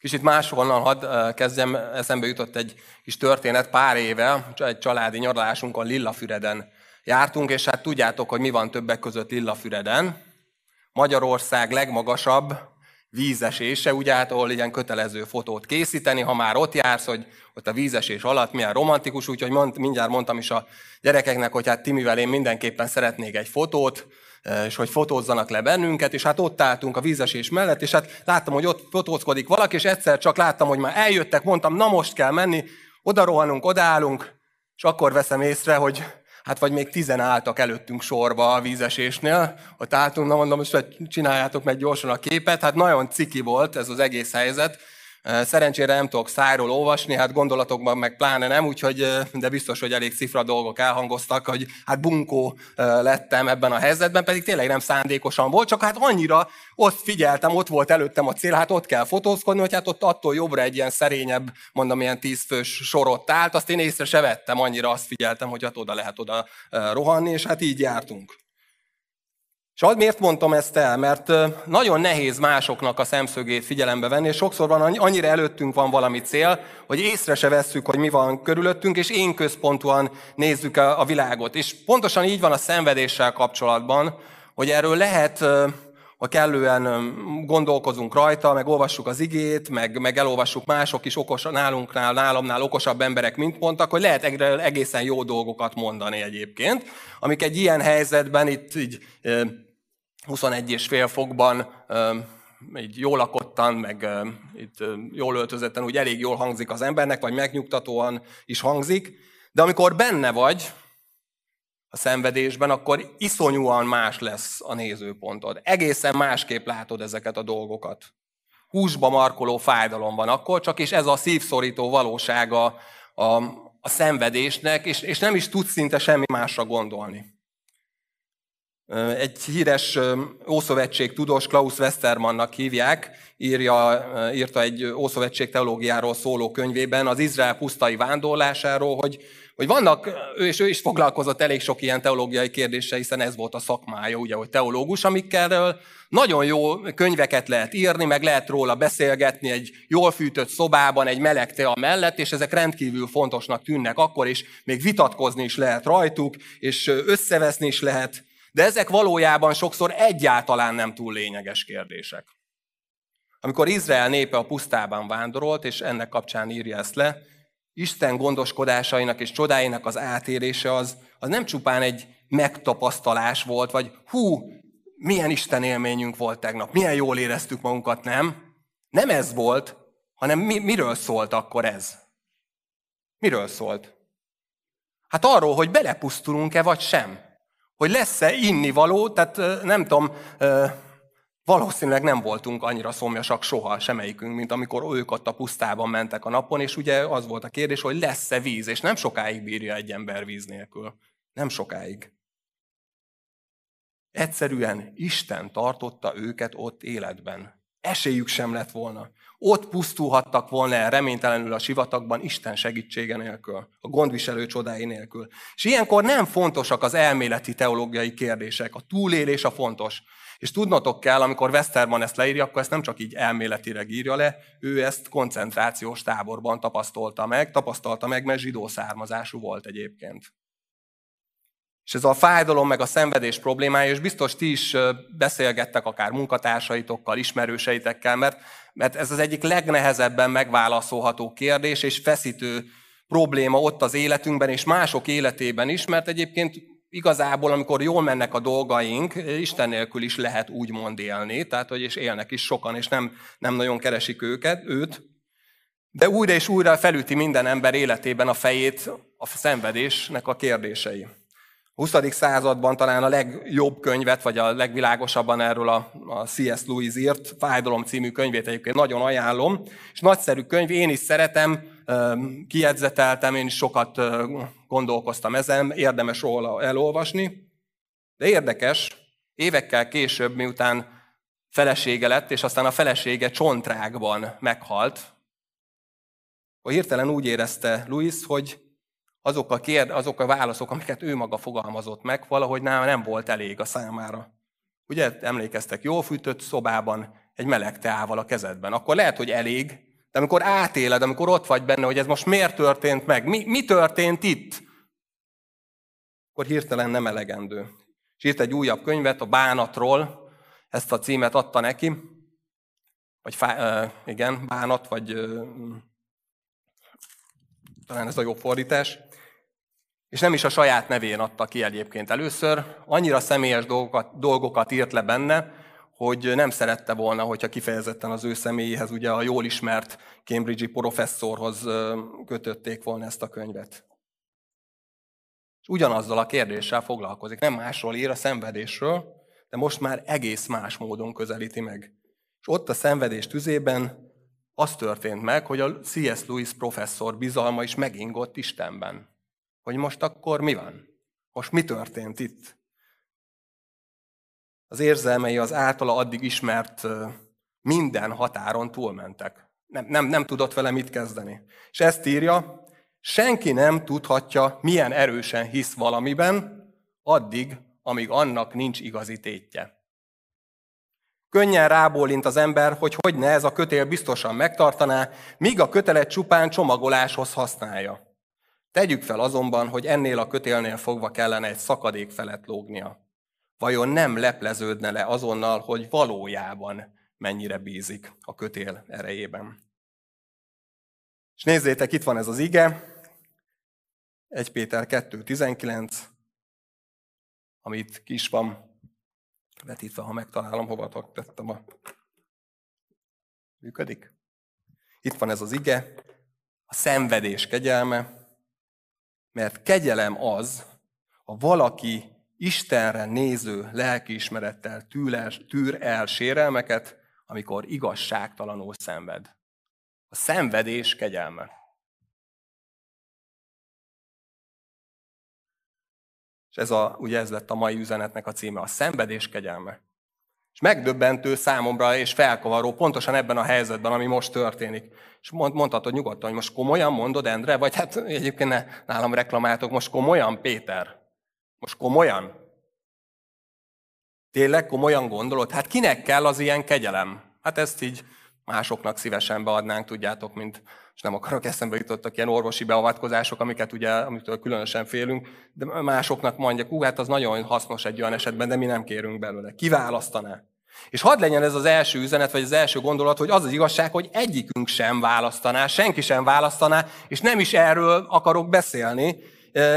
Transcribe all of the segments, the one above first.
Kicsit máshonnan hadd kezdjem, eszembe jutott egy kis történet pár éve, egy családi nyaralásunkon Lillafüreden jártunk, és hát tudjátok, hogy mi van többek között Lillafüreden. Magyarország legmagasabb vízesése, ugye hát ahol ilyen kötelező fotót készíteni, ha már ott jársz, hogy ott a vízesés alatt milyen romantikus, úgyhogy mond, mindjárt mondtam is a gyerekeknek, hogy hát Timivel én mindenképpen szeretnék egy fotót, és hogy fotózzanak le bennünket, és hát ott álltunk a vízesés mellett, és hát láttam, hogy ott fotózkodik valaki, és egyszer csak láttam, hogy már eljöttek, mondtam, na most kell menni, oda rohanunk, odaállunk, és akkor veszem észre, hogy hát vagy még tizen álltak előttünk sorba a vízesésnél, ott álltunk, na mondom, most csináljátok meg gyorsan a képet, hát nagyon ciki volt ez az egész helyzet, Szerencsére nem tudok szájról olvasni, hát gondolatokban meg pláne nem, úgyhogy, de biztos, hogy elég cifra dolgok elhangoztak, hogy hát bunkó lettem ebben a helyzetben, pedig tényleg nem szándékosan volt, csak hát annyira ott figyeltem, ott volt előttem a cél, hát ott kell fotózkodni, hogy hát ott attól jobbra egy ilyen szerényebb, mondom, ilyen tízfős sorot állt, azt én észre se vettem, annyira azt figyeltem, hogy hát oda lehet oda rohanni, és hát így jártunk. És miért mondtam ezt el? Mert nagyon nehéz másoknak a szemszögét figyelembe venni, és sokszor van, annyira előttünk van valami cél, hogy észre se vesszük, hogy mi van körülöttünk, és én központúan nézzük a világot. És pontosan így van a szenvedéssel kapcsolatban, hogy erről lehet, ha kellően gondolkozunk rajta, meg olvassuk az igét, meg, meg elolvassuk mások is okos, nálunknál, nálamnál okosabb emberek, mint mondtak, hogy lehet egészen jó dolgokat mondani egyébként, amik egy ilyen helyzetben itt így 21 és fél fokban így jól lakottan, meg itt jól öltözetten úgy elég jól hangzik az embernek, vagy megnyugtatóan is hangzik, de amikor benne vagy a szenvedésben, akkor iszonyúan más lesz a nézőpontod. Egészen másképp látod ezeket a dolgokat. Húsba markoló fájdalom van akkor, csak és ez a szívszorító valósága a, a szenvedésnek, és, és nem is tudsz szinte semmi másra gondolni. Egy híres Ószövetség tudós, Klaus Westermannnak hívják, írja, írta egy Ószövetség teológiáról szóló könyvében az Izrael pusztai vándorlásáról, hogy, hogy vannak, ő és ő is foglalkozott elég sok ilyen teológiai kérdéssel, hiszen ez volt a szakmája, ugye, hogy teológus, amikkel nagyon jó könyveket lehet írni, meg lehet róla beszélgetni egy jól fűtött szobában, egy meleg tea mellett, és ezek rendkívül fontosnak tűnnek akkor, és még vitatkozni is lehet rajtuk, és összeveszni is lehet, de ezek valójában sokszor egyáltalán nem túl lényeges kérdések. Amikor Izrael népe a pusztában vándorolt, és ennek kapcsán írja ezt le, Isten gondoskodásainak és csodáinak az átérése az, az nem csupán egy megtapasztalás volt, vagy hú, milyen Isten élményünk volt tegnap, milyen jól éreztük magunkat, nem? Nem ez volt, hanem mi, miről szólt akkor ez? Miről szólt? Hát arról, hogy belepusztulunk-e vagy sem hogy lesz-e innivaló, tehát nem tudom, valószínűleg nem voltunk annyira szomjasak soha semmelyikünk, mint amikor ők ott a pusztában mentek a napon, és ugye az volt a kérdés, hogy lesz-e víz, és nem sokáig bírja egy ember víz nélkül. Nem sokáig. Egyszerűen Isten tartotta őket ott életben. Esélyük sem lett volna. Ott pusztulhattak volna el reménytelenül a sivatagban Isten segítsége nélkül, a gondviselő csodái nélkül. És ilyenkor nem fontosak az elméleti teológiai kérdések, a túlélés a fontos. És tudnotok kell, amikor Westerman ezt leírja, akkor ezt nem csak így elméletileg írja le, ő ezt koncentrációs táborban tapasztalta meg, tapasztalta meg, mert zsidó származású volt egyébként. És ez a fájdalom meg a szenvedés problémája, és biztos ti is beszélgettek akár munkatársaitokkal, ismerőseitekkel, mert, mert ez az egyik legnehezebben megválaszolható kérdés és feszítő probléma ott az életünkben és mások életében is, mert egyébként igazából, amikor jól mennek a dolgaink, Isten nélkül is lehet úgymond élni, tehát hogy és élnek is sokan, és nem, nem nagyon keresik őket, őt, de újra és újra felüti minden ember életében a fejét a szenvedésnek a kérdései. 20. században talán a legjobb könyvet, vagy a legvilágosabban erről a, a C.S. Lewis írt, Fájdalom című könyvét egyébként nagyon ajánlom, és nagyszerű könyv, én is szeretem, kiedzeteltem, én is sokat gondolkoztam ezen, érdemes róla elolvasni, de érdekes, évekkel később, miután felesége lett, és aztán a felesége csontrágban meghalt, hogy hirtelen úgy érezte Louis, hogy azok a, kérd, azok a válaszok, amiket ő maga fogalmazott meg, valahogy nem, nem volt elég a számára. Ugye emlékeztek, jól fűtött szobában, egy meleg teával a kezedben. Akkor lehet, hogy elég, de amikor átéled, amikor ott vagy benne, hogy ez most miért történt meg, mi, mi történt itt, akkor hirtelen nem elegendő. És írt egy újabb könyvet a bánatról, ezt a címet adta neki, vagy fá, igen, bánat, vagy talán ez a jobb fordítás. És nem is a saját nevén adta ki egyébként először. Annyira személyes dolgokat, dolgokat írt le benne, hogy nem szerette volna, hogyha kifejezetten az ő személyéhez, ugye a jól ismert Cambridge-i professzorhoz kötötték volna ezt a könyvet. És ugyanazzal a kérdéssel foglalkozik. Nem másról ír a szenvedésről, de most már egész más módon közelíti meg. És ott a szenvedés tüzében az történt meg, hogy a C.S. Lewis professzor bizalma is megingott Istenben. Hogy most akkor mi van? Most mi történt itt? Az érzelmei az általa addig ismert minden határon túlmentek. Nem, nem, nem tudott vele mit kezdeni. És ezt írja, senki nem tudhatja, milyen erősen hisz valamiben, addig, amíg annak nincs igazi tétje. Könnyen rábólint az ember, hogy hogy ne ez a kötél biztosan megtartaná, míg a kötelet csupán csomagoláshoz használja. Tegyük fel azonban, hogy ennél a kötélnél fogva kellene egy szakadék felett lógnia. Vajon nem lepleződne le azonnal, hogy valójában mennyire bízik a kötél erejében. És nézzétek, itt van ez az ige, 1 Péter 2.19, amit kis van vetítve, ha megtalálom, hova tettem a... Működik? Itt van ez az ige, a szenvedés kegyelme, mert kegyelem az, ha valaki Istenre néző lelkiismerettel tűr el sérelmeket, amikor igazságtalanul szenved. A szenvedés kegyelme. És ez a, ugye ez lett a mai üzenetnek a címe, a szenvedés kegyelme. És megdöbbentő számomra és felkavaró pontosan ebben a helyzetben, ami most történik. És mond, mondhatod nyugodtan, hogy most komolyan mondod, Endre? Vagy hát egyébként ne, nálam reklamáltok, most komolyan, Péter? Most komolyan? Tényleg komolyan gondolod? Hát kinek kell az ilyen kegyelem? Hát ezt így másoknak szívesen beadnánk, tudjátok, mint, és nem akarok eszembe jutottak ilyen orvosi beavatkozások, amiket ugye, amitől különösen félünk, de másoknak mondják, ú, hát az nagyon hasznos egy olyan esetben, de mi nem kérünk belőle. Kiválasztaná? És hadd legyen ez az első üzenet, vagy az első gondolat, hogy az az igazság, hogy egyikünk sem választaná, senki sem választaná, és nem is erről akarok beszélni,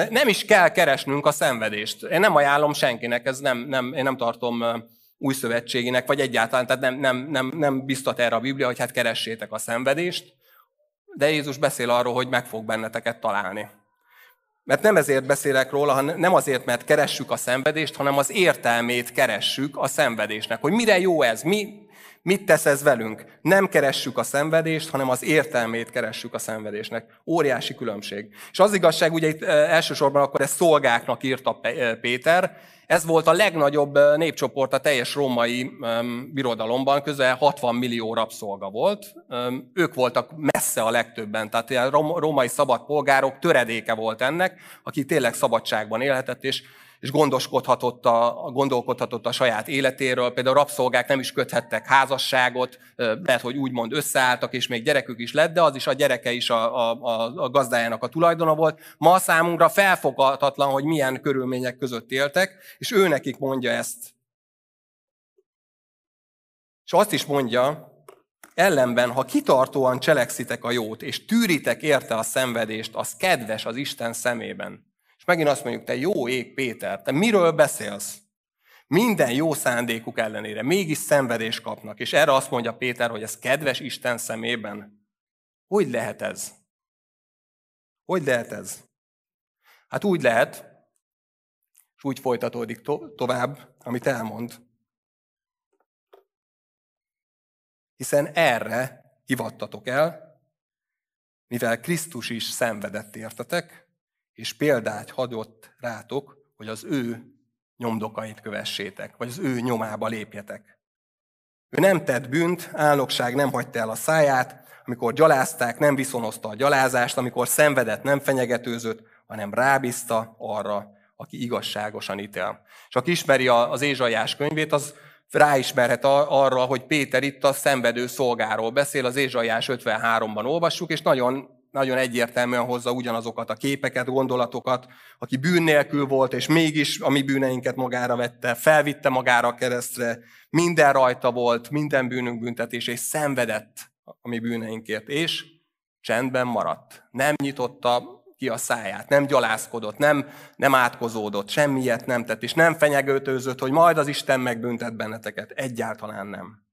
nem is kell keresnünk a szenvedést. Én nem ajánlom senkinek, ez nem, nem, én nem tartom új szövetségének, vagy egyáltalán, tehát nem, nem, nem, nem biztat erre a Biblia, hogy hát keressétek a szenvedést, de Jézus beszél arról, hogy meg fog benneteket találni. Mert nem ezért beszélek róla, hanem nem azért, mert keressük a szenvedést, hanem az értelmét keressük a szenvedésnek. Hogy mire jó ez, mi, mit tesz ez velünk. Nem keressük a szenvedést, hanem az értelmét keressük a szenvedésnek. Óriási különbség. És az igazság, ugye itt elsősorban akkor ez szolgáknak írta Péter, ez volt a legnagyobb népcsoport a teljes római birodalomban, közel 60 millió rabszolga volt. Ők voltak messze a legtöbben, tehát a római szabad polgárok töredéke volt ennek, aki tényleg szabadságban élhetett, és és gondoskodhatott a, gondolkodhatott a saját életéről. Például rabszolgák nem is köthettek házasságot, lehet, hogy úgymond összeálltak, és még gyerekük is lett, de az is a gyereke is a, a, a gazdájának a tulajdona volt. Ma számunkra felfoghatatlan, hogy milyen körülmények között éltek, és ő nekik mondja ezt. És azt is mondja, ellenben, ha kitartóan cselekszitek a jót, és tűritek érte a szenvedést, az kedves az Isten szemében. És megint azt mondjuk, te jó ég Péter, te miről beszélsz? Minden jó szándékuk ellenére mégis szenvedés kapnak. És erre azt mondja Péter, hogy ez kedves Isten szemében. Hogy lehet ez? Hogy lehet ez? Hát úgy lehet, és úgy folytatódik to- tovább, amit elmond. Hiszen erre hivattatok el, mivel Krisztus is szenvedett értetek, és példát hadott rátok, hogy az ő nyomdokait kövessétek, vagy az ő nyomába lépjetek. Ő nem tett bűnt, álnokság nem hagyta el a száját, amikor gyalázták, nem viszonozta a gyalázást, amikor szenvedett, nem fenyegetőzött, hanem rábízta arra, aki igazságosan ítél. És aki ismeri az Ézsaiás könyvét, az ráismerhet arra, hogy Péter itt a szenvedő szolgáról beszél, az Ézsaiás 53-ban olvassuk, és nagyon, nagyon egyértelműen hozza ugyanazokat a képeket, gondolatokat, aki bűn nélkül volt, és mégis a mi bűneinket magára vette, felvitte magára a keresztre, minden rajta volt, minden bűnünk büntetés, és szenvedett a mi bűneinkért, és csendben maradt. Nem nyitotta ki a száját, nem gyalászkodott, nem, nem átkozódott, semmiet nem tett, és nem fenyegőtőzött, hogy majd az Isten megbüntet benneteket. Egyáltalán nem.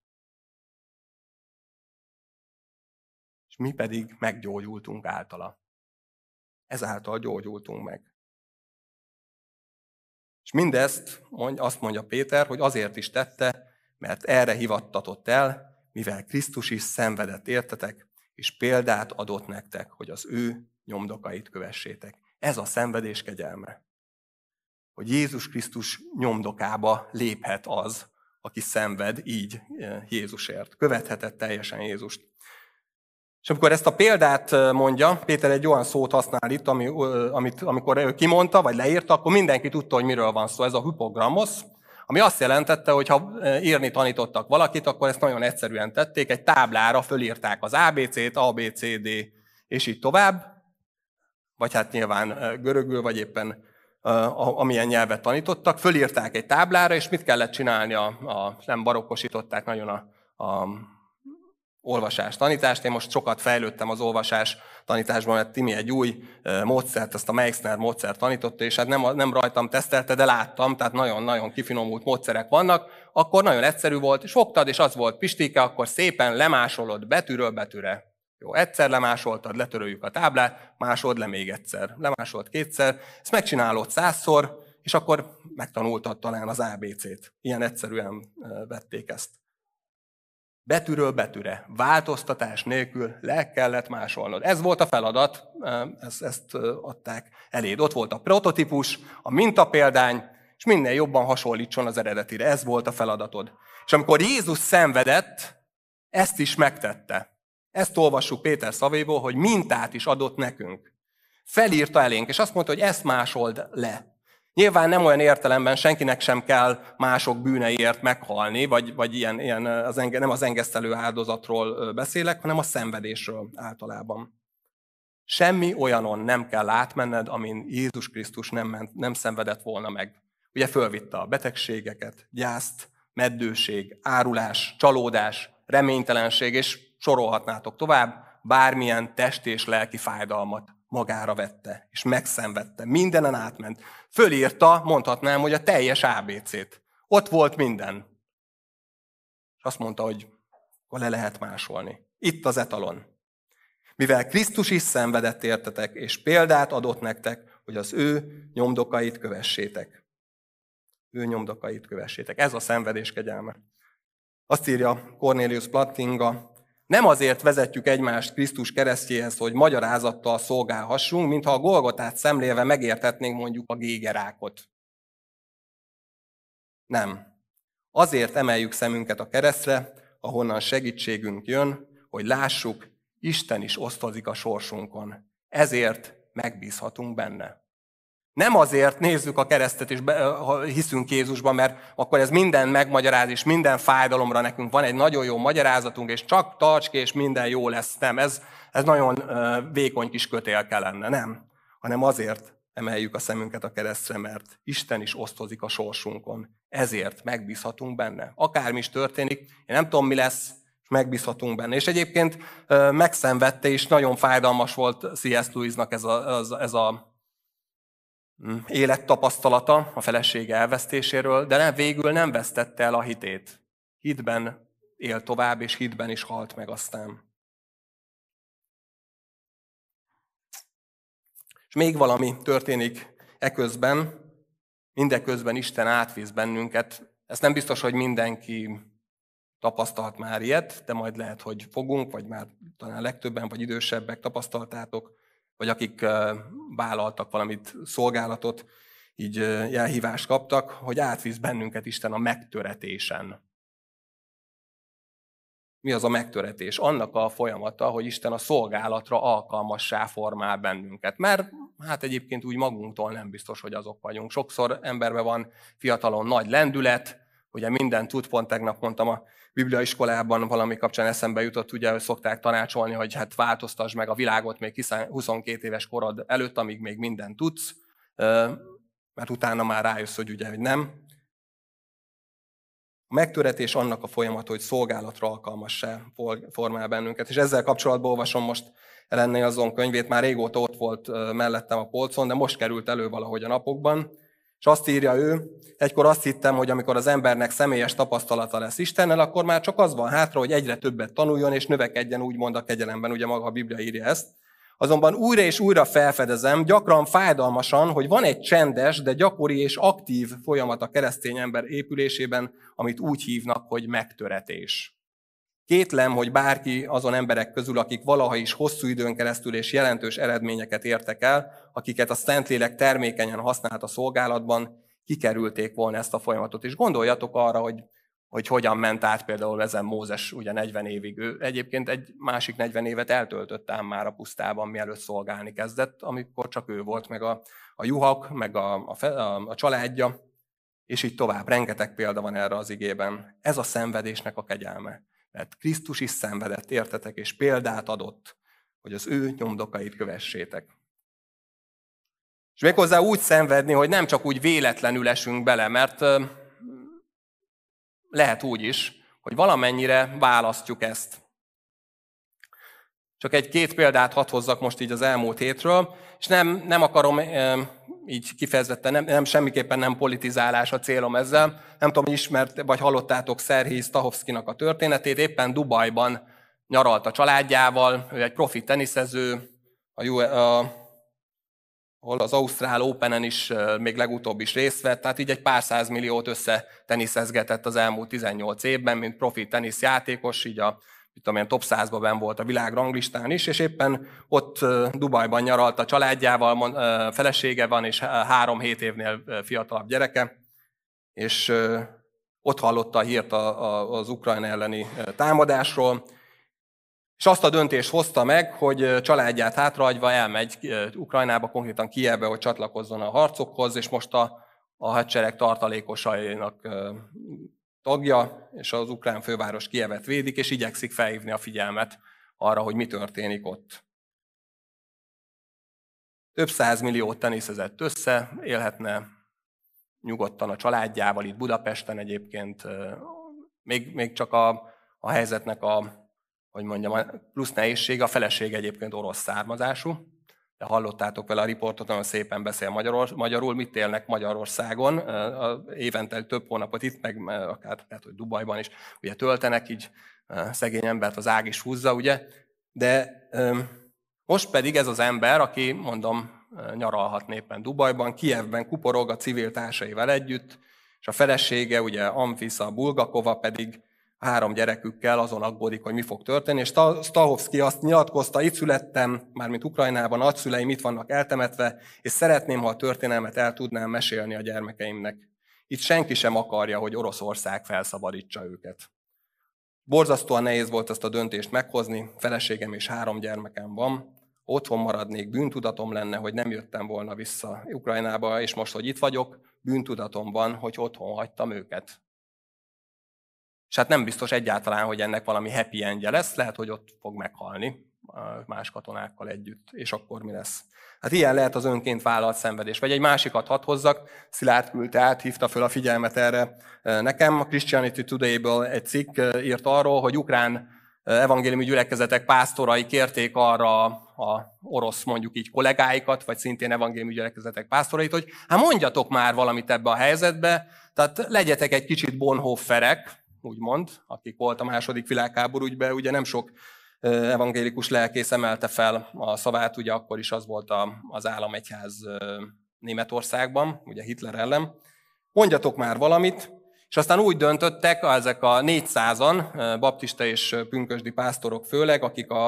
Mi pedig meggyógyultunk általa. Ezáltal gyógyultunk meg. És mindezt mondja, azt mondja Péter, hogy azért is tette, mert erre hivattatott el, mivel Krisztus is szenvedett értetek, és példát adott nektek, hogy az ő nyomdokait kövessétek. Ez a szenvedés kegyelme. Hogy Jézus Krisztus nyomdokába léphet az, aki szenved így eh, Jézusért. Követhetett teljesen Jézust. És amikor ezt a példát mondja, Péter egy olyan szót használ itt, ami, amit, amikor ő kimondta, vagy leírta, akkor mindenki tudta, hogy miről van szó. Ez a hypogrammos, ami azt jelentette, hogy ha írni tanítottak valakit, akkor ezt nagyon egyszerűen tették, egy táblára fölírták az ABC-t, ABCD, és így tovább, vagy hát nyilván görögül, vagy éppen amilyen nyelvet tanítottak, fölírták egy táblára, és mit kellett csinálni, a, a nem barokkosították nagyon a, a olvasás tanítást. Én most sokat fejlődtem az olvasás tanításban, mert Timi egy új módszert, ezt a Meixner módszert tanította, és hát nem, nem rajtam tesztelte, de láttam, tehát nagyon-nagyon kifinomult módszerek vannak, akkor nagyon egyszerű volt, és fogtad, és az volt Pistike, akkor szépen lemásolod betűről betűre. Jó, egyszer lemásoltad, letöröljük a táblát, másod le még egyszer. Lemásolt kétszer, ezt megcsinálod százszor, és akkor megtanultad talán az ABC-t. Ilyen egyszerűen vették ezt. Betűről betűre, változtatás nélkül le kellett másolnod. Ez volt a feladat, ezt, ezt adták eléd. Ott volt a prototípus, a mintapéldány, és minél jobban hasonlítson az eredetire. Ez volt a feladatod. És amikor Jézus szenvedett, ezt is megtette. Ezt olvassuk Péter szavéból, hogy mintát is adott nekünk. Felírta elénk, és azt mondta, hogy ezt másold le. Nyilván nem olyan értelemben senkinek sem kell mások bűneiért meghalni, vagy, vagy ilyen, ilyen az enge, nem az engesztelő áldozatról beszélek, hanem a szenvedésről általában. Semmi olyanon nem kell átmenned, amin Jézus Krisztus nem, ment, nem szenvedett volna meg. Ugye fölvitte a betegségeket, gyászt, meddőség, árulás, csalódás, reménytelenség, és sorolhatnátok tovább, bármilyen test és lelki fájdalmat magára vette, és megszenvedte, mindenen átment. Fölírta, mondhatnám, hogy a teljes ABC-t. Ott volt minden. És azt mondta, hogy le lehet másolni. Itt az etalon. Mivel Krisztus is szenvedett értetek, és példát adott nektek, hogy az ő nyomdokait kövessétek. Ő nyomdokait kövessétek. Ez a szenvedés kegyelme. Azt írja Cornelius Plattinga, nem azért vezetjük egymást Krisztus keresztjéhez, hogy magyarázattal szolgálhassunk, mintha a Golgotát szemlélve megértetnénk mondjuk a gégerákot. Nem. Azért emeljük szemünket a keresztre, ahonnan segítségünk jön, hogy lássuk, Isten is osztozik a sorsunkon. Ezért megbízhatunk benne. Nem azért nézzük a keresztet és hiszünk Jézusban, mert akkor ez minden megmagyaráz, és minden fájdalomra nekünk van egy nagyon jó magyarázatunk, és csak tarts ki, és minden jó lesz. Nem, ez, ez nagyon vékony kis kötél lenne, nem. Hanem azért emeljük a szemünket a keresztre, mert Isten is osztozik a sorsunkon. Ezért megbízhatunk benne. Akármi is történik, én nem tudom, mi lesz, és megbízhatunk benne. És egyébként megszenvedte, és nagyon fájdalmas volt C.S. Lewisnak ez a, ez, ez a élettapasztalata a felesége elvesztéséről, de nem, végül nem vesztette el a hitét. Hitben él tovább, és hitben is halt meg aztán. És még valami történik eközben, mindeközben Isten átvíz bennünket. Ezt nem biztos, hogy mindenki tapasztalt már ilyet, de majd lehet, hogy fogunk, vagy már talán legtöbben, vagy idősebbek tapasztaltátok vagy akik vállaltak valamit, szolgálatot, így jelhívást kaptak, hogy átvisz bennünket Isten a megtöretésen. Mi az a megtöretés? Annak a folyamata, hogy Isten a szolgálatra alkalmassá formál bennünket. Mert hát egyébként úgy magunktól nem biztos, hogy azok vagyunk. Sokszor emberben van fiatalon nagy lendület, ugye minden tud, pont tegnap mondtam a bibliaiskolában valami kapcsán eszembe jutott, ugye hogy szokták tanácsolni, hogy hát változtasd meg a világot még 22 éves korod előtt, amíg még minden tudsz, mert utána már rájössz, hogy ugye hogy nem. A megtöretés annak a folyamat, hogy szolgálatra alkalmassá formál bennünket. És ezzel kapcsolatban olvasom most Ellenné azon könyvét, már régóta ott volt mellettem a polcon, de most került elő valahogy a napokban. És azt írja ő, egykor azt hittem, hogy amikor az embernek személyes tapasztalata lesz Istennel, akkor már csak az van hátra, hogy egyre többet tanuljon és növekedjen, úgymond a kegyelemben, ugye maga a Biblia írja ezt. Azonban újra és újra felfedezem, gyakran fájdalmasan, hogy van egy csendes, de gyakori és aktív folyamat a keresztény ember épülésében, amit úgy hívnak, hogy megtöretés. Kétlem, hogy bárki azon emberek közül, akik valaha is hosszú időn keresztül és jelentős eredményeket értek el, akiket a Szentlélek termékenyen használt a szolgálatban, kikerülték volna ezt a folyamatot. És gondoljatok arra, hogy, hogy hogyan ment át például ezen Mózes ugye 40 évig. Ő egyébként egy másik 40 évet eltöltött ám már a pusztában, mielőtt szolgálni kezdett, amikor csak ő volt, meg a, a juhak, meg a, a, a, a családja, és így tovább. Rengeteg példa van erre az igében. Ez a szenvedésnek a kegyelme. Mert Krisztus is szenvedett, értetek, és példát adott, hogy az ő nyomdokait kövessétek. És méghozzá úgy szenvedni, hogy nem csak úgy véletlenül esünk bele, mert lehet úgy is, hogy valamennyire választjuk ezt. Csak egy-két példát hadd hozzak most így az elmúlt hétről, és nem, nem akarom így kifejezetten, nem, nem semmiképpen nem politizálás a célom ezzel. Nem tudom, ismert vagy hallottátok Szerhii Stahovszkinak a történetét, éppen Dubajban nyaralt a családjával, ő egy profi teniszező, a, a, ahol az Ausztrál Openen is még legutóbb is részt vett, tehát így egy pár milliót össze teniszezgetett az elmúlt 18 évben, mint profi teniszjátékos, így a itt amilyen top 100-ban ben volt a világ ranglistán is, és éppen ott Dubajban nyaralt a családjával, felesége van, és három-hét évnél fiatalabb gyereke, és ott hallotta a hírt az Ukrajna elleni támadásról, és azt a döntést hozta meg, hogy családját hátrahagyva elmegy Ukrajnába, konkrétan Kievbe, hogy csatlakozzon a harcokhoz, és most a, a hadsereg tartalékosainak tagja, és az ukrán főváros Kievet védik, és igyekszik felhívni a figyelmet arra, hogy mi történik ott. Több milliót teniszezett össze, élhetne nyugodtan a családjával, itt Budapesten egyébként. Még, még csak a, a helyzetnek a, hogy mondjam, a plusz nehézség, a feleség egyébként orosz származású, hallottátok vele a riportot, nagyon szépen beszél magyarul, magyarul mit élnek Magyarországon, évente több hónapot itt, meg akár lehet, hogy Dubajban is, ugye töltenek, így szegény embert az ág is húzza, ugye, de most pedig ez az ember, aki, mondom, nyaralhat éppen Dubajban, Kievben kuporog a civil társaival együtt, és a felesége, ugye Amfisa Bulgakova pedig három gyerekükkel azon aggódik, hogy mi fog történni, és Stahovski azt nyilatkozta, itt születtem, mármint Ukrajnában, nagyszüleim itt vannak eltemetve, és szeretném, ha a történelmet el tudnám mesélni a gyermekeimnek. Itt senki sem akarja, hogy Oroszország felszabadítsa őket. Borzasztóan nehéz volt ezt a döntést meghozni, feleségem és három gyermekem van, otthon maradnék, bűntudatom lenne, hogy nem jöttem volna vissza Ukrajnába, és most, hogy itt vagyok, bűntudatom van, hogy otthon hagytam őket. És hát nem biztos egyáltalán, hogy ennek valami happy endje lesz, lehet, hogy ott fog meghalni más katonákkal együtt, és akkor mi lesz? Hát ilyen lehet az önként vállalt szenvedés. Vagy egy másikat hadd hozzak, Szilárd küldte át, hívta föl a figyelmet erre nekem. A Christianity Today-ből egy cikk írt arról, hogy ukrán evangéliumi gyülekezetek pásztorai kérték arra a orosz mondjuk így kollégáikat, vagy szintén evangéliumi gyülekezetek pásztorait, hogy hát mondjatok már valamit ebbe a helyzetbe, tehát legyetek egy kicsit bonhofferek, úgymond, akik volt a második világháború ügyben, ugye nem sok evangélikus lelkész emelte fel a szavát, ugye akkor is az volt az államegyház Németországban, ugye Hitler ellen. Mondjatok már valamit, és aztán úgy döntöttek, ezek a 400-an, baptista és pünkösdi pásztorok főleg, akik a,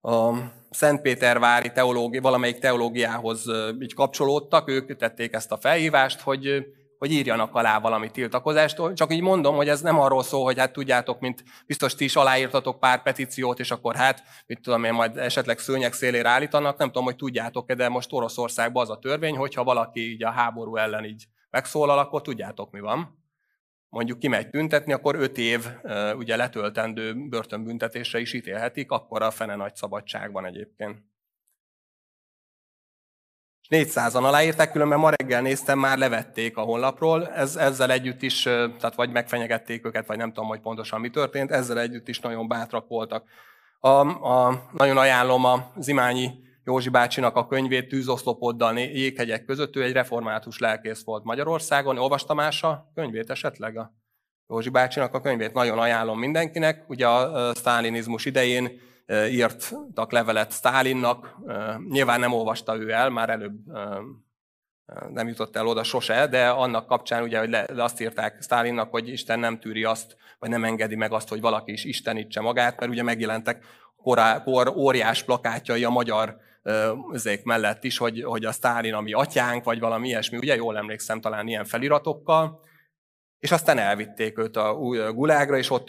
a Szentpétervári teológi, valamelyik teológiához így kapcsolódtak, ők tették ezt a felhívást, hogy hogy írjanak alá valami tiltakozást. Csak így mondom, hogy ez nem arról szól, hogy hát tudjátok, mint biztos ti is aláírtatok pár petíciót, és akkor hát, mit tudom én, majd esetleg szőnyek szélére állítanak, nem tudom, hogy tudjátok-e, de most Oroszországban az a törvény, hogyha valaki így a háború ellen így megszólal, akkor tudjátok, mi van. mondjuk kimegy tüntetni, akkor öt év ugye letöltendő börtönbüntetésre is ítélhetik, akkor a fene nagy szabadság egyébként. 400-an aláírták, különben ma reggel néztem, már levették a honlapról. Ez, ezzel együtt is, tehát vagy megfenyegették őket, vagy nem tudom, hogy pontosan mi történt, ezzel együtt is nagyon bátrak voltak. A, a, nagyon ajánlom a Zimányi Józsi bácsinak a könyvét Tűzoszlopoddal jéghegyek között. Ő egy református lelkész volt Magyarországon. Olvastam a könyvét esetleg? A Józsi bácsinak a könyvét nagyon ajánlom mindenkinek. Ugye a sztálinizmus idején írtak levelet Stálinnak, nyilván nem olvasta ő el, már előbb nem jutott el oda sose, de annak kapcsán ugye, hogy azt írták Stálinnak, hogy Isten nem tűri azt, vagy nem engedi meg azt, hogy valaki is istenítse magát, mert ugye megjelentek korá, kor óriás plakátjai a magyar zék mellett is, hogy, hogy a Stálin ami atyánk, vagy valami ilyesmi, ugye jól emlékszem talán ilyen feliratokkal, és aztán elvitték őt a gulágra, és ott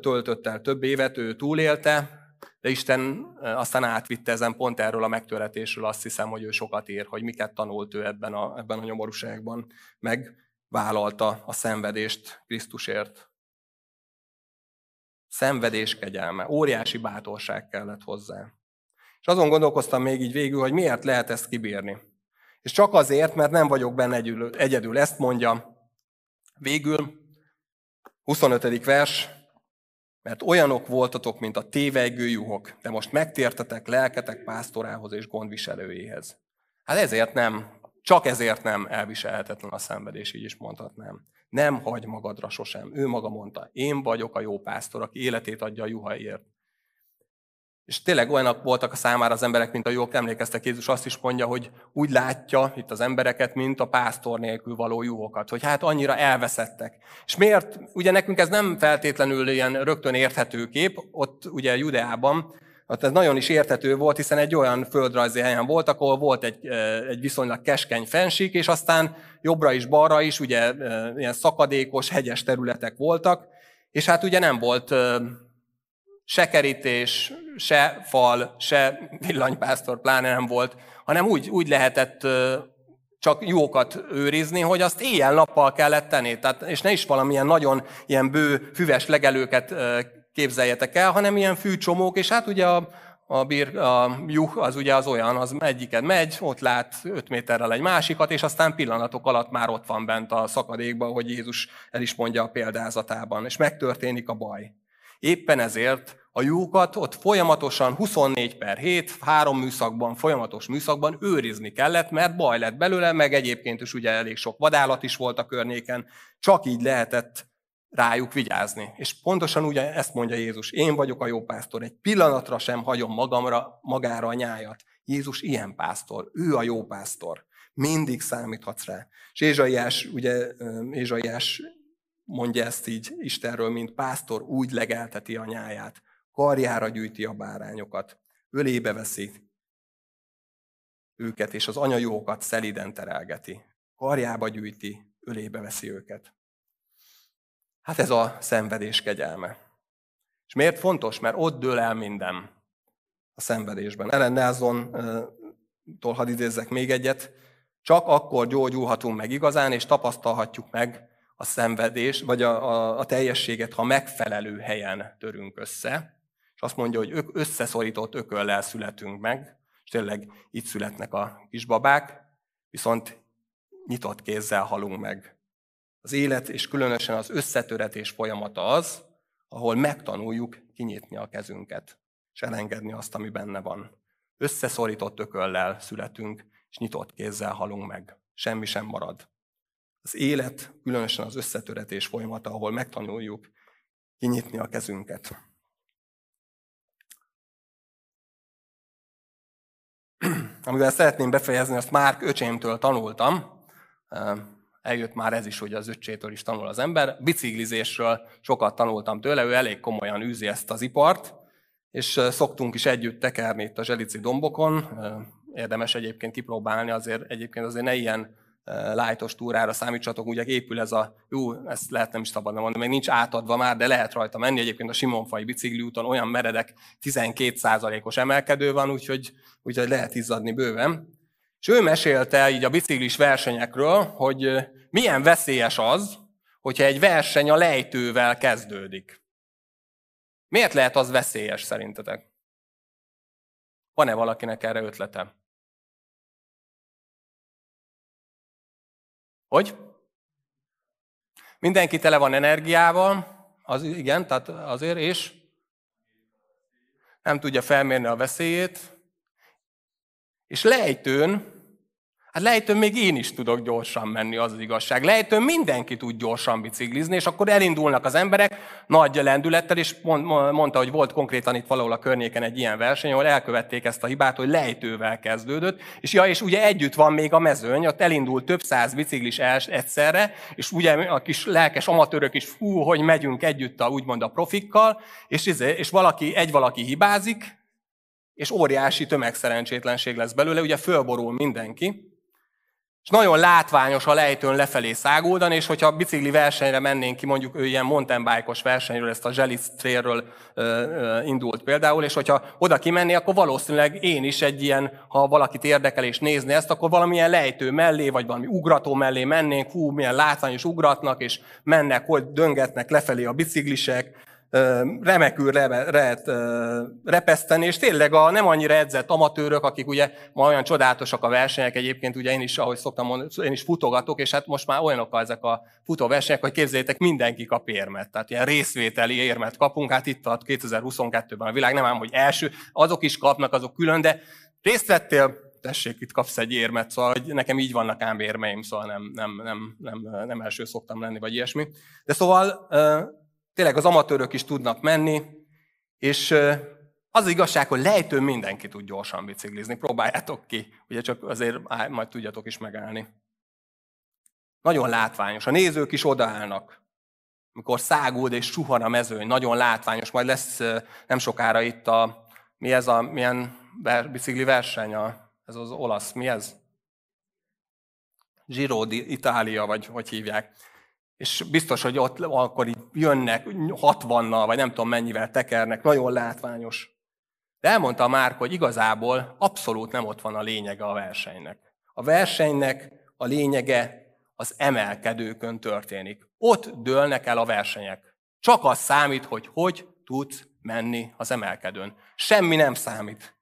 töltött el több évet, ő túlélte, de Isten aztán átvitte ezen pont erről a megtöretésről, azt hiszem, hogy ő sokat ír, hogy miket tanult ő ebben a, ebben a nyomorúságban, meg vállalta a szenvedést Krisztusért. Szenvedés kegyelme, óriási bátorság kellett hozzá. És azon gondolkoztam még így végül, hogy miért lehet ezt kibírni. És csak azért, mert nem vagyok benne egyedül. Ezt mondja végül, 25. vers, mert olyanok voltatok, mint a tévejgő juhok, de most megtértetek lelketek pásztorához és gondviselőjéhez. Hát ezért nem, csak ezért nem elviselhetetlen a szenvedés, így is mondhatnám. Nem hagy magadra sosem. Ő maga mondta, én vagyok a jó pásztor, aki életét adja a juhaiért. És tényleg olyanok voltak a számára az emberek, mint a jók. Emlékeztek, Jézus azt is mondja, hogy úgy látja itt az embereket, mint a pásztor nélkül való juhokat, hogy hát annyira elveszettek. És miért? Ugye nekünk ez nem feltétlenül ilyen rögtön érthető kép, ott ugye Judeában, ott ez nagyon is érthető volt, hiszen egy olyan földrajzi helyen volt, ahol volt egy, egy viszonylag keskeny fensík, és aztán jobbra is, balra is, ugye ilyen szakadékos, hegyes területek voltak, és hát ugye nem volt se kerítés, se fal, se villanypásztor pláne nem volt, hanem úgy, úgy lehetett csak jókat őrizni, hogy azt éjjel-nappal kellett tenni. Tehát, és ne is valamilyen nagyon ilyen bő, füves legelőket képzeljetek el, hanem ilyen fűcsomók, és hát ugye a, a, bir, a juh az ugye az olyan, az egyiket megy, ott lát 5 méterrel egy másikat, és aztán pillanatok alatt már ott van bent a szakadékban, hogy Jézus el is mondja a példázatában, és megtörténik a baj. Éppen ezért a lyukat ott folyamatosan 24 per 7, három műszakban, folyamatos műszakban őrizni kellett, mert baj lett belőle, meg egyébként is ugye elég sok vadállat is volt a környéken, csak így lehetett rájuk vigyázni. És pontosan ugye ezt mondja Jézus, én vagyok a jó pásztor, egy pillanatra sem hagyom magamra, magára a nyájat. Jézus ilyen pásztor, ő a jó pásztor. Mindig számíthatsz rá. És Ézsaiás, ugye Ézsaiás mondja ezt így Istenről, mint pásztor úgy legelteti a nyáját karjára gyűjti a bárányokat, ölébe veszi őket, és az anyajókat szeliden terelgeti. Karjába gyűjti, ölébe veszi őket. Hát ez a szenvedés kegyelme. És miért fontos? Mert ott dől el minden a szenvedésben. Ellen Nelson-tól hadd idézzek még egyet. Csak akkor gyógyulhatunk meg igazán, és tapasztalhatjuk meg a szenvedés, vagy a, a, a teljességet, ha megfelelő helyen törünk össze azt mondja, hogy összeszorított ököllel születünk meg, és tényleg itt születnek a kisbabák, viszont nyitott kézzel halunk meg. Az élet, és különösen az összetöretés folyamata az, ahol megtanuljuk kinyitni a kezünket, és elengedni azt, ami benne van. Összeszorított ököllel születünk, és nyitott kézzel halunk meg. Semmi sem marad. Az élet, különösen az összetöretés folyamata, ahol megtanuljuk kinyitni a kezünket. amivel szeretném befejezni, azt Márk öcsémtől tanultam. Eljött már ez is, hogy az öccsétől is tanul az ember. Biciklizésről sokat tanultam tőle, ő elég komolyan űzi ezt az ipart, és szoktunk is együtt tekerni itt a Zselici dombokon. Érdemes egyébként kipróbálni, azért egyébként azért ne ilyen lájtos túrára számítsatok, ugye épül ez a, jó, ezt lehet nem is szabadna mondani, még nincs átadva már, de lehet rajta menni. Egyébként a Simonfai bicikliúton olyan meredek 12%-os emelkedő van, úgyhogy, úgyhogy lehet izzadni bőven. És ő mesélte így a biciklis versenyekről, hogy milyen veszélyes az, hogyha egy verseny a lejtővel kezdődik. Miért lehet az veszélyes szerintetek? Van-e valakinek erre ötlete? Hogy? Mindenki tele van energiával, az igen, tehát azért, és nem tudja felmérni a veszélyét, és lejtőn Hát lejtőn még én is tudok gyorsan menni, az az igazság. Lejtőn mindenki tud gyorsan biciklizni, és akkor elindulnak az emberek nagy lendülettel, és mondta, hogy volt konkrétan itt valahol a környéken egy ilyen verseny, ahol elkövették ezt a hibát, hogy lejtővel kezdődött, és ja, és ugye együtt van még a mezőny, ott elindult több száz biciklis egyszerre, és ugye a kis lelkes amatőrök is, fú, hogy megyünk együtt a, úgymond a profikkal, és, izé, és valaki, egy valaki hibázik, és óriási tömegszerencsétlenség lesz belőle, ugye fölborul mindenki, és nagyon látványos a lejtőn lefelé száguldan, és hogyha a bicikli versenyre mennénk ki, mondjuk ő ilyen mountain bike-os versenyről, ezt a Zselic trailről indult például, és hogyha oda kimenné, akkor valószínűleg én is egy ilyen, ha valakit érdekel és nézni ezt, akkor valamilyen lejtő mellé, vagy valami ugrató mellé mennénk, hú, milyen látványos ugratnak, és mennek, hogy döngetnek lefelé a biciklisek, remekül lehet repeszteni, és tényleg a nem annyira edzett amatőrök, akik ugye ma olyan csodálatosak a versenyek, egyébként ugye én is, ahogy szoktam mondani, én is futogatok, és hát most már olyanok ezek a futóversenyek, hogy képzeljétek, mindenki kap érmet. Tehát ilyen részvételi érmet kapunk, hát itt a 2022-ben a világ, nem ám, hogy első, azok is kapnak, azok külön, de részt vettél, tessék, itt kapsz egy érmet, szóval hogy nekem így vannak ám érmeim, szóval nem, nem, nem, nem, nem első szoktam lenni, vagy ilyesmi. De szóval Tényleg az amatőrök is tudnak menni, és az, az igazság, hogy lejtőn mindenki tud gyorsan biciklizni. Próbáljátok ki, ugye csak azért majd tudjatok is megállni. Nagyon látványos. A nézők is odaállnak. Amikor száguld és suhan a mezőny, nagyon látványos. Majd lesz nem sokára itt a, mi ez a, milyen bicikli verseny, a, ez az olasz, mi ez? Giro d'Italia, vagy hogy hívják és biztos, hogy ott akkor így jönnek 60-nal, vagy nem tudom mennyivel tekernek, nagyon látványos. De elmondta már, hogy igazából abszolút nem ott van a lényege a versenynek. A versenynek a lényege az emelkedőkön történik. Ott dőlnek el a versenyek. Csak az számít, hogy hogy tudsz menni az emelkedőn. Semmi nem számít.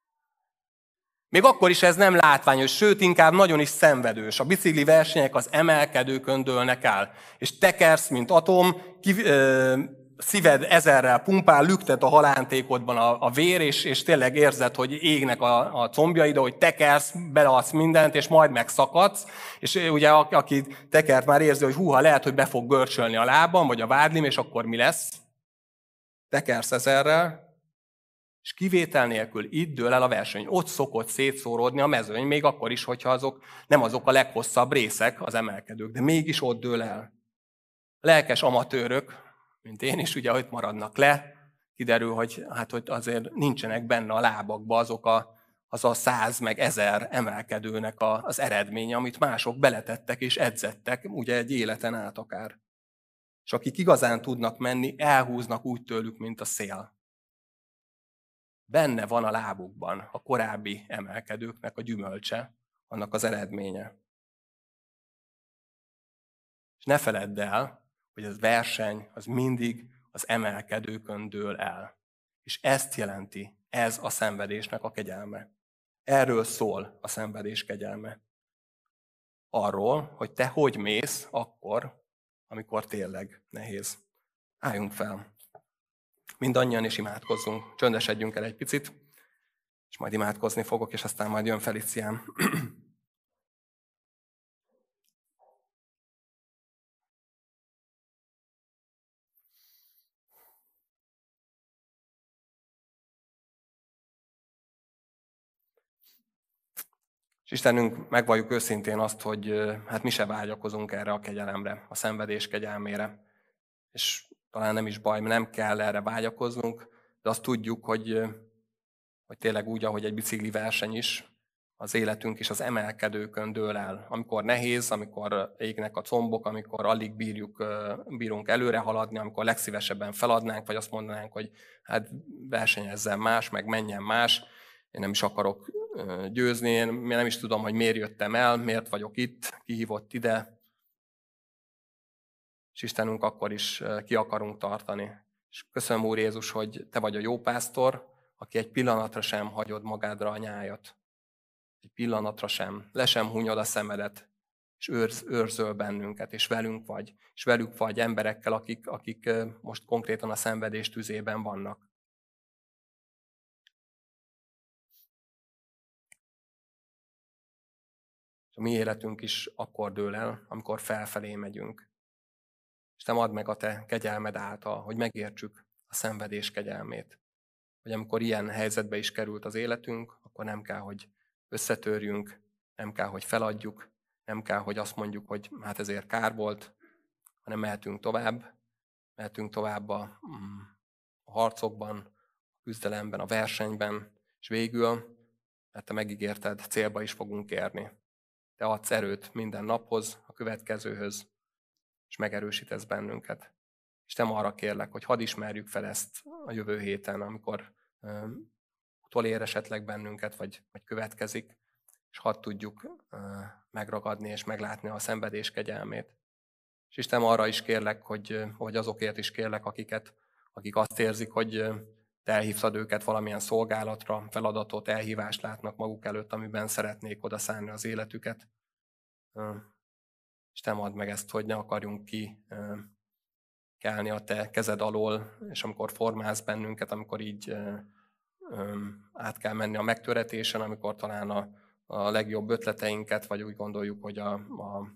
Még akkor is ez nem látványos, sőt, inkább nagyon is szenvedős. A bicikli versenyek az emelkedőkön dőlnek el. És tekersz, mint atom, ki, ö, szíved ezerrel pumpál, lüktet a halántékodban a, a vér, és, és tényleg érzed, hogy égnek a, a combjaid, hogy tekersz, beleadsz mindent, és majd megszakadsz. És ugye aki tekert már érzi, hogy húha, lehet, hogy be fog görcsölni a lábam, vagy a vádlim, és akkor mi lesz? Tekersz ezerrel, és kivétel nélkül itt dől el a verseny. Ott szokott szétszóródni a mezőny, még akkor is, hogyha azok nem azok a leghosszabb részek, az emelkedők, de mégis ott dől el. A lelkes amatőrök, mint én is, ugye, hogy maradnak le, kiderül, hogy, hát, hogy azért nincsenek benne a lábakba azok a, az a száz meg ezer emelkedőnek a, az eredménye, amit mások beletettek és edzettek, ugye egy életen át akár. És akik igazán tudnak menni, elhúznak úgy tőlük, mint a szél benne van a lábukban a korábbi emelkedőknek a gyümölcse, annak az eredménye. És ne feledd el, hogy az verseny az mindig az emelkedőkön dől el. És ezt jelenti, ez a szenvedésnek a kegyelme. Erről szól a szenvedés kegyelme. Arról, hogy te hogy mész akkor, amikor tényleg nehéz. Álljunk fel mindannyian is imádkozzunk. Csöndesedjünk el egy picit, és majd imádkozni fogok, és aztán majd jön Felicián. És Istenünk, megvalljuk őszintén azt, hogy hát mi se vágyakozunk erre a kegyelemre, a szenvedés kegyelmére. És talán nem is baj, mert nem kell erre vágyakoznunk, de azt tudjuk, hogy, hogy tényleg úgy, ahogy egy bicikli verseny is, az életünk is az emelkedőkön dől el. Amikor nehéz, amikor égnek a combok, amikor alig bírjuk, bírunk előre haladni, amikor legszívesebben feladnánk, vagy azt mondanánk, hogy hát versenyezzen más, meg menjen más, én nem is akarok győzni, én nem is tudom, hogy miért jöttem el, miért vagyok itt, ki hívott ide, és Istenünk akkor is ki akarunk tartani. És köszönöm, Úr Jézus, hogy Te vagy a jó pásztor, aki egy pillanatra sem hagyod magádra a nyájat. Egy pillanatra sem. Le sem hunyod a szemedet, és őrz, őrzöl bennünket, és velünk vagy, és velük vagy emberekkel, akik, akik most konkrétan a szenvedés tüzében vannak. A mi életünk is akkor dől el, amikor felfelé megyünk. És te add meg a te kegyelmed által, hogy megértsük a szenvedés kegyelmét. Hogy amikor ilyen helyzetbe is került az életünk, akkor nem kell, hogy összetörjünk, nem kell, hogy feladjuk, nem kell, hogy azt mondjuk, hogy hát ezért kár volt, hanem mehetünk tovább, mehetünk tovább a, mm, a harcokban, a küzdelemben, a versenyben, és végül, mert te megígérted, célba is fogunk érni. Te adsz erőt minden naphoz, a következőhöz, és megerősítesz bennünket. Nem arra kérlek, hogy hadd ismerjük fel ezt a jövő héten, amikor um, utolér esetleg bennünket, vagy, vagy következik, és hadd tudjuk megragadni és meglátni a szenvedés kegyelmét. És Isten arra is kérlek, hogy, vagy azokért is kérlek, akiket, akik azt érzik, hogy te elhívtad őket valamilyen szolgálatra, feladatot, elhívást látnak maguk előtt, amiben szeretnék odaszállni az életüket. És te add meg ezt, hogy ne akarjunk ki kelni a te kezed alól, és amikor formálsz bennünket, amikor így át kell menni a megtöretésen, amikor talán a, a legjobb ötleteinket, vagy úgy gondoljuk, hogy a, a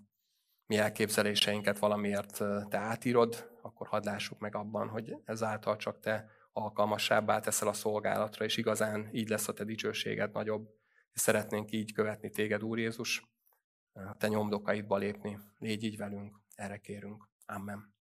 mi elképzeléseinket valamiért te átírod, akkor hadd lássuk meg abban, hogy ezáltal csak te alkalmasabbá teszel a szolgálatra, és igazán így lesz a te dicsőséged nagyobb. És szeretnénk így követni téged, Úr Jézus, te nyomdokaidba lépni. Légy így velünk, erre kérünk. Amen.